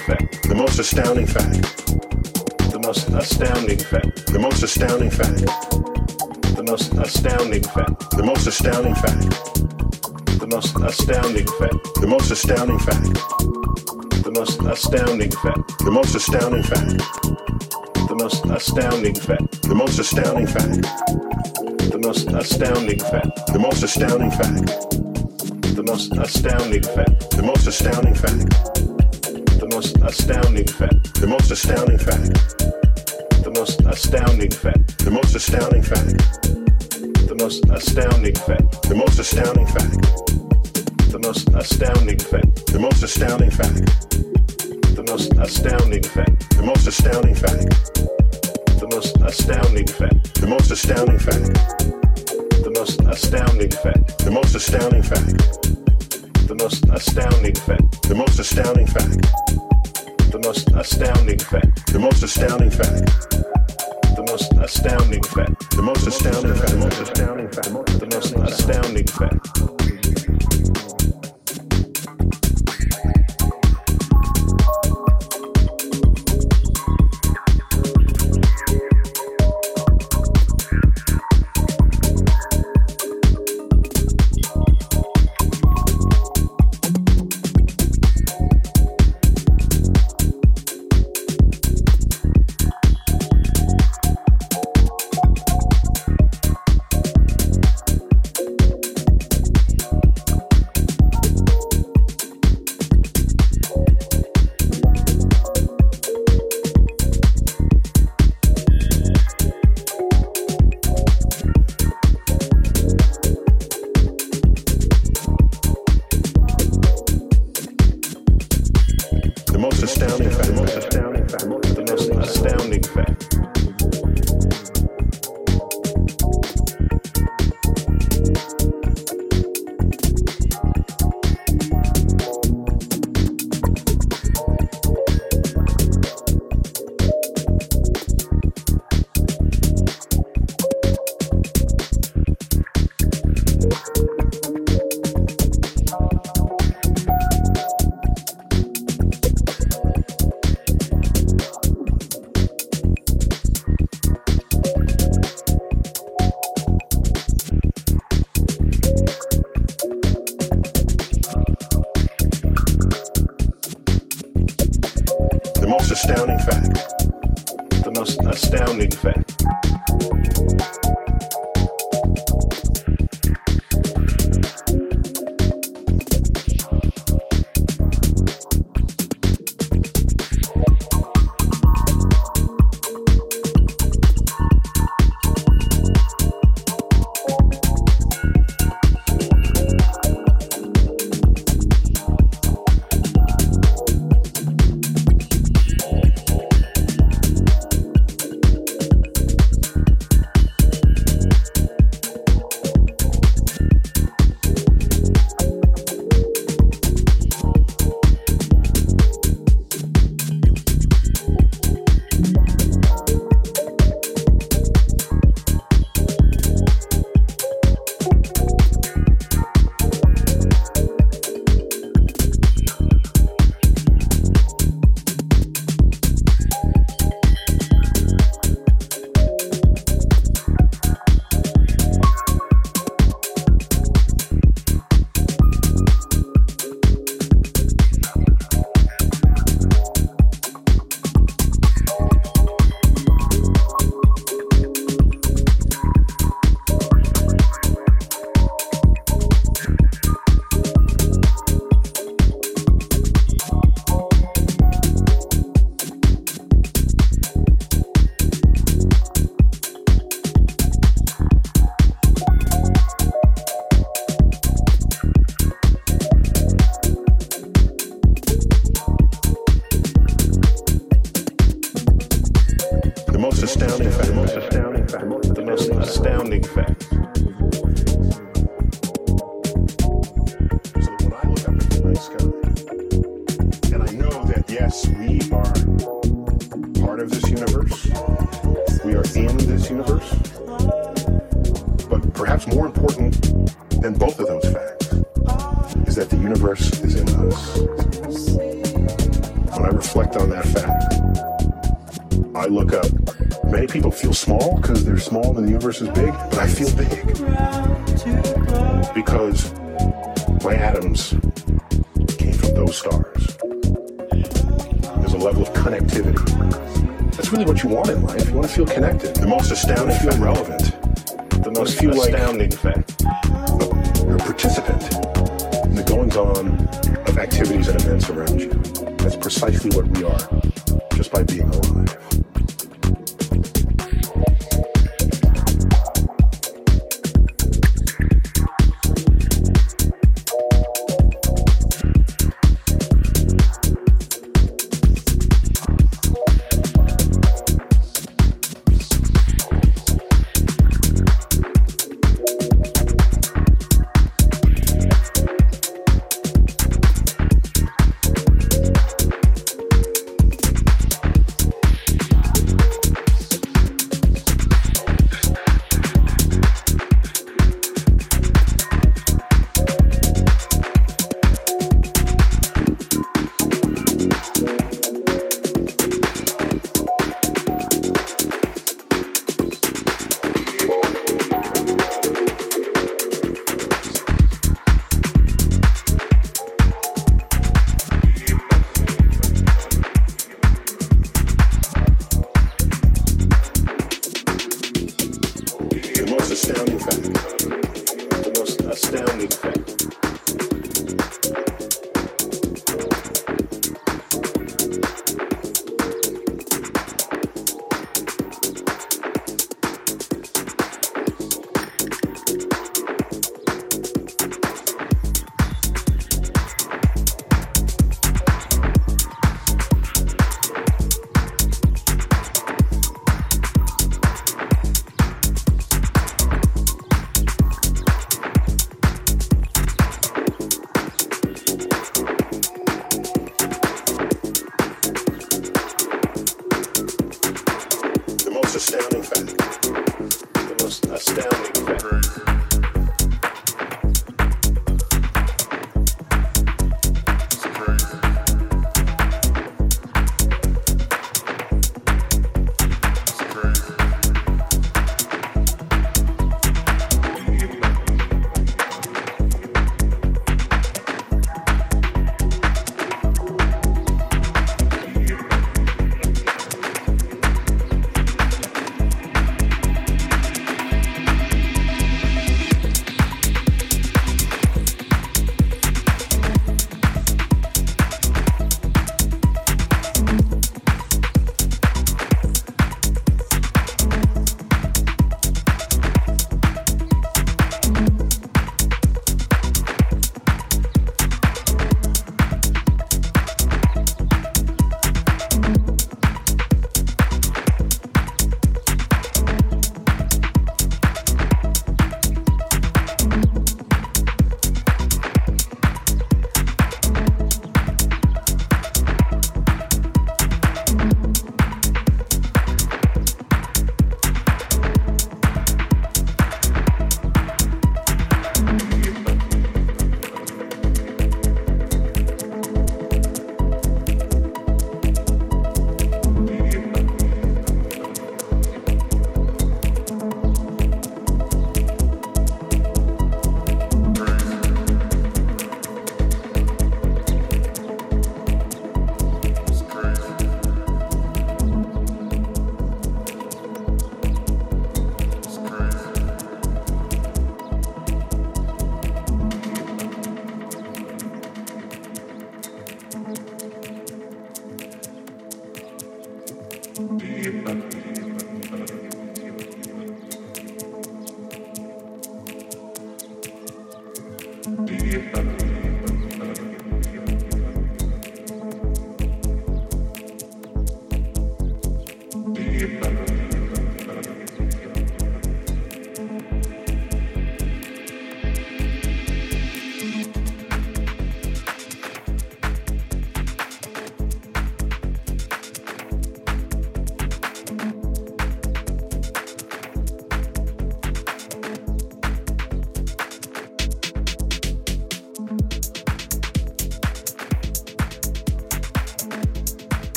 astounding fact, the most astounding fact, the most astounding fact, the most astounding fact, the most astounding fact, the most astounding fact, the most astounding fact, the most astounding fact, the most astounding fact, the most astounding fact, the most astounding fact, the most astounding fact, the most astounding fact, the most astounding fact, the most astounding fact most astounding fact, the most astounding fact, the most astounding fact, the most astounding fact, the most astounding fact, the most astounding fact, the most astounding fact, the most astounding fact, the most astounding fact, the most astounding fact, the most astounding fact, the most astounding fact, the most astounding fact, the most astounding fact, the most astounding fact, the most astounding fact. The most astounding fact, the most astounding fact, the most astounding fact, the most astounding fact, the most astounding fact, the most astounding fact.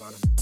Bottom.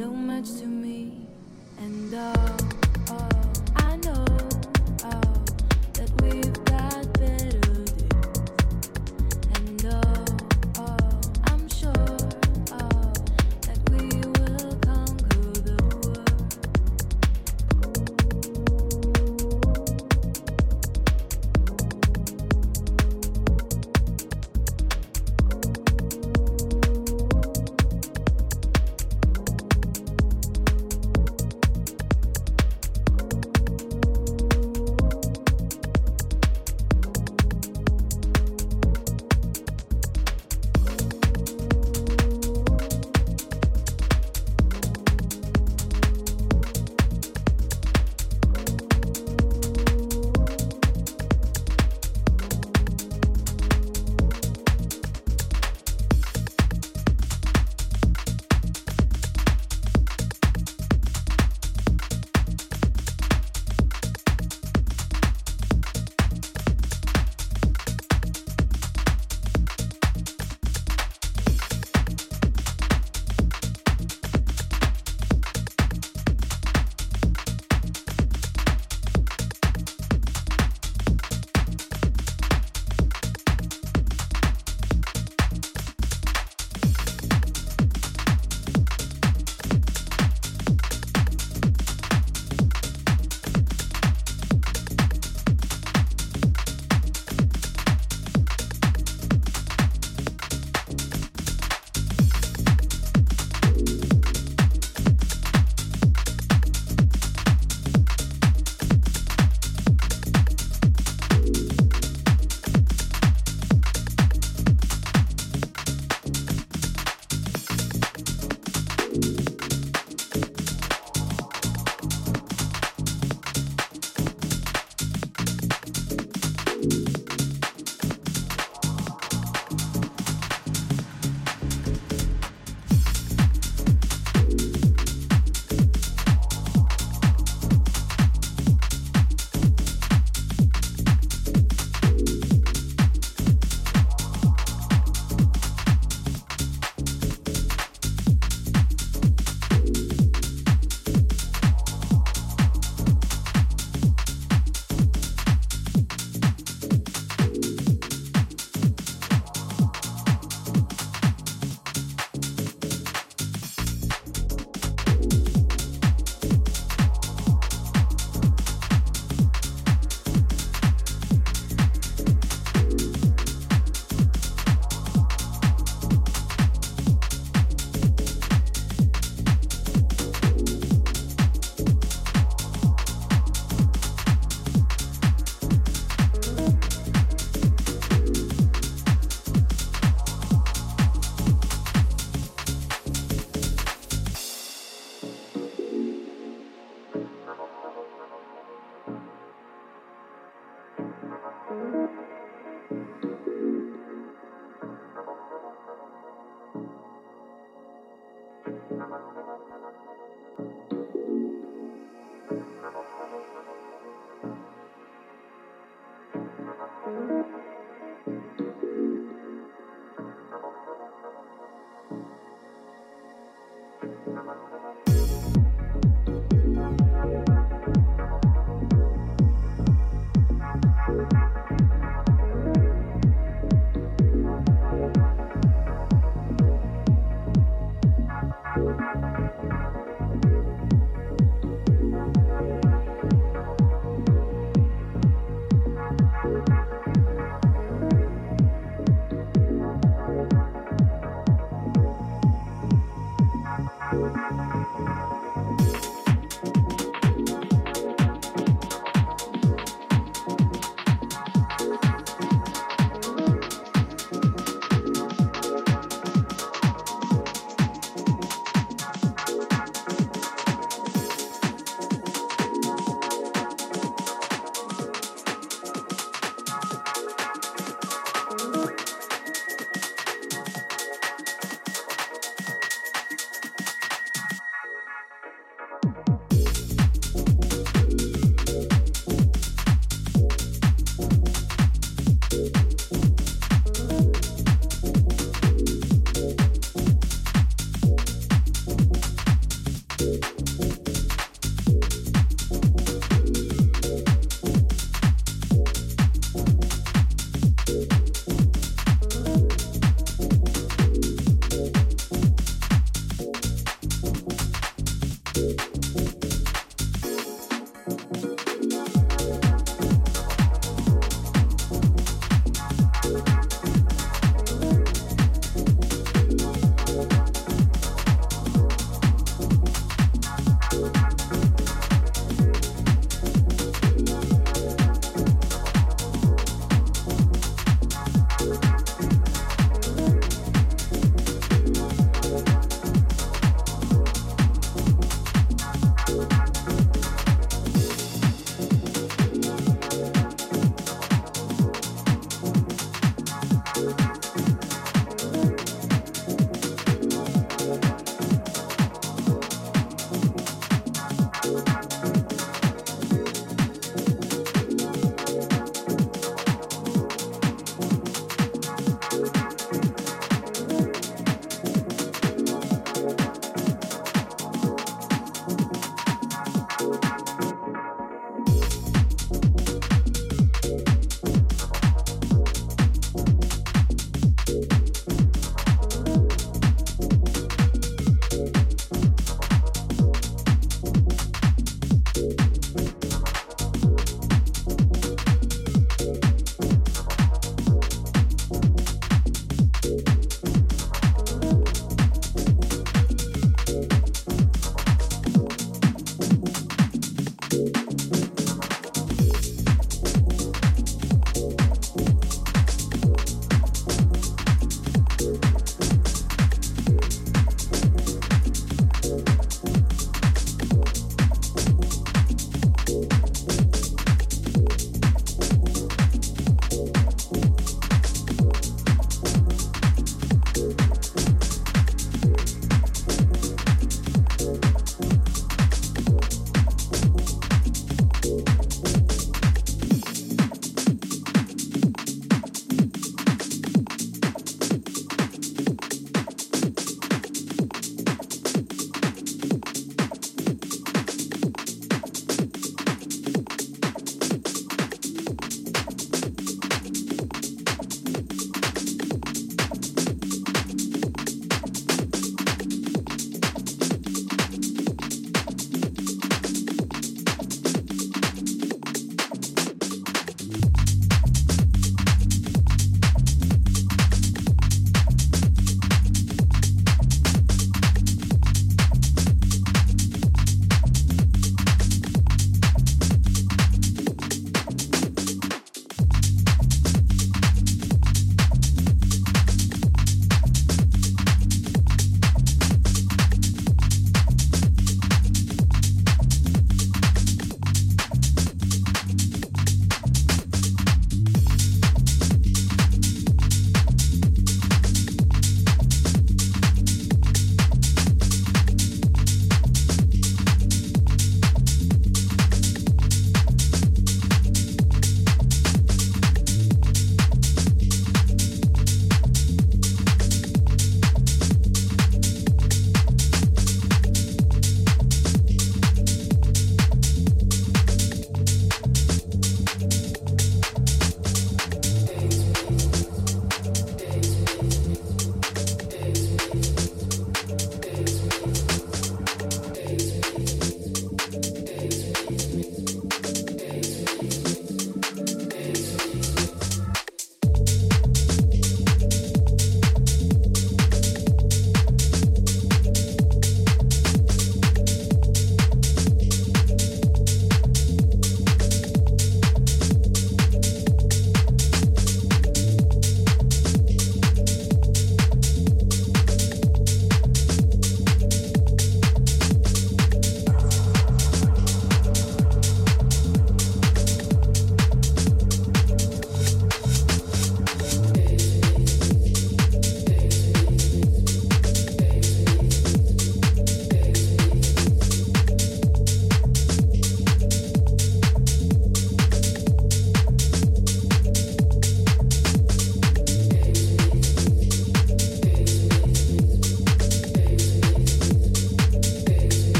so much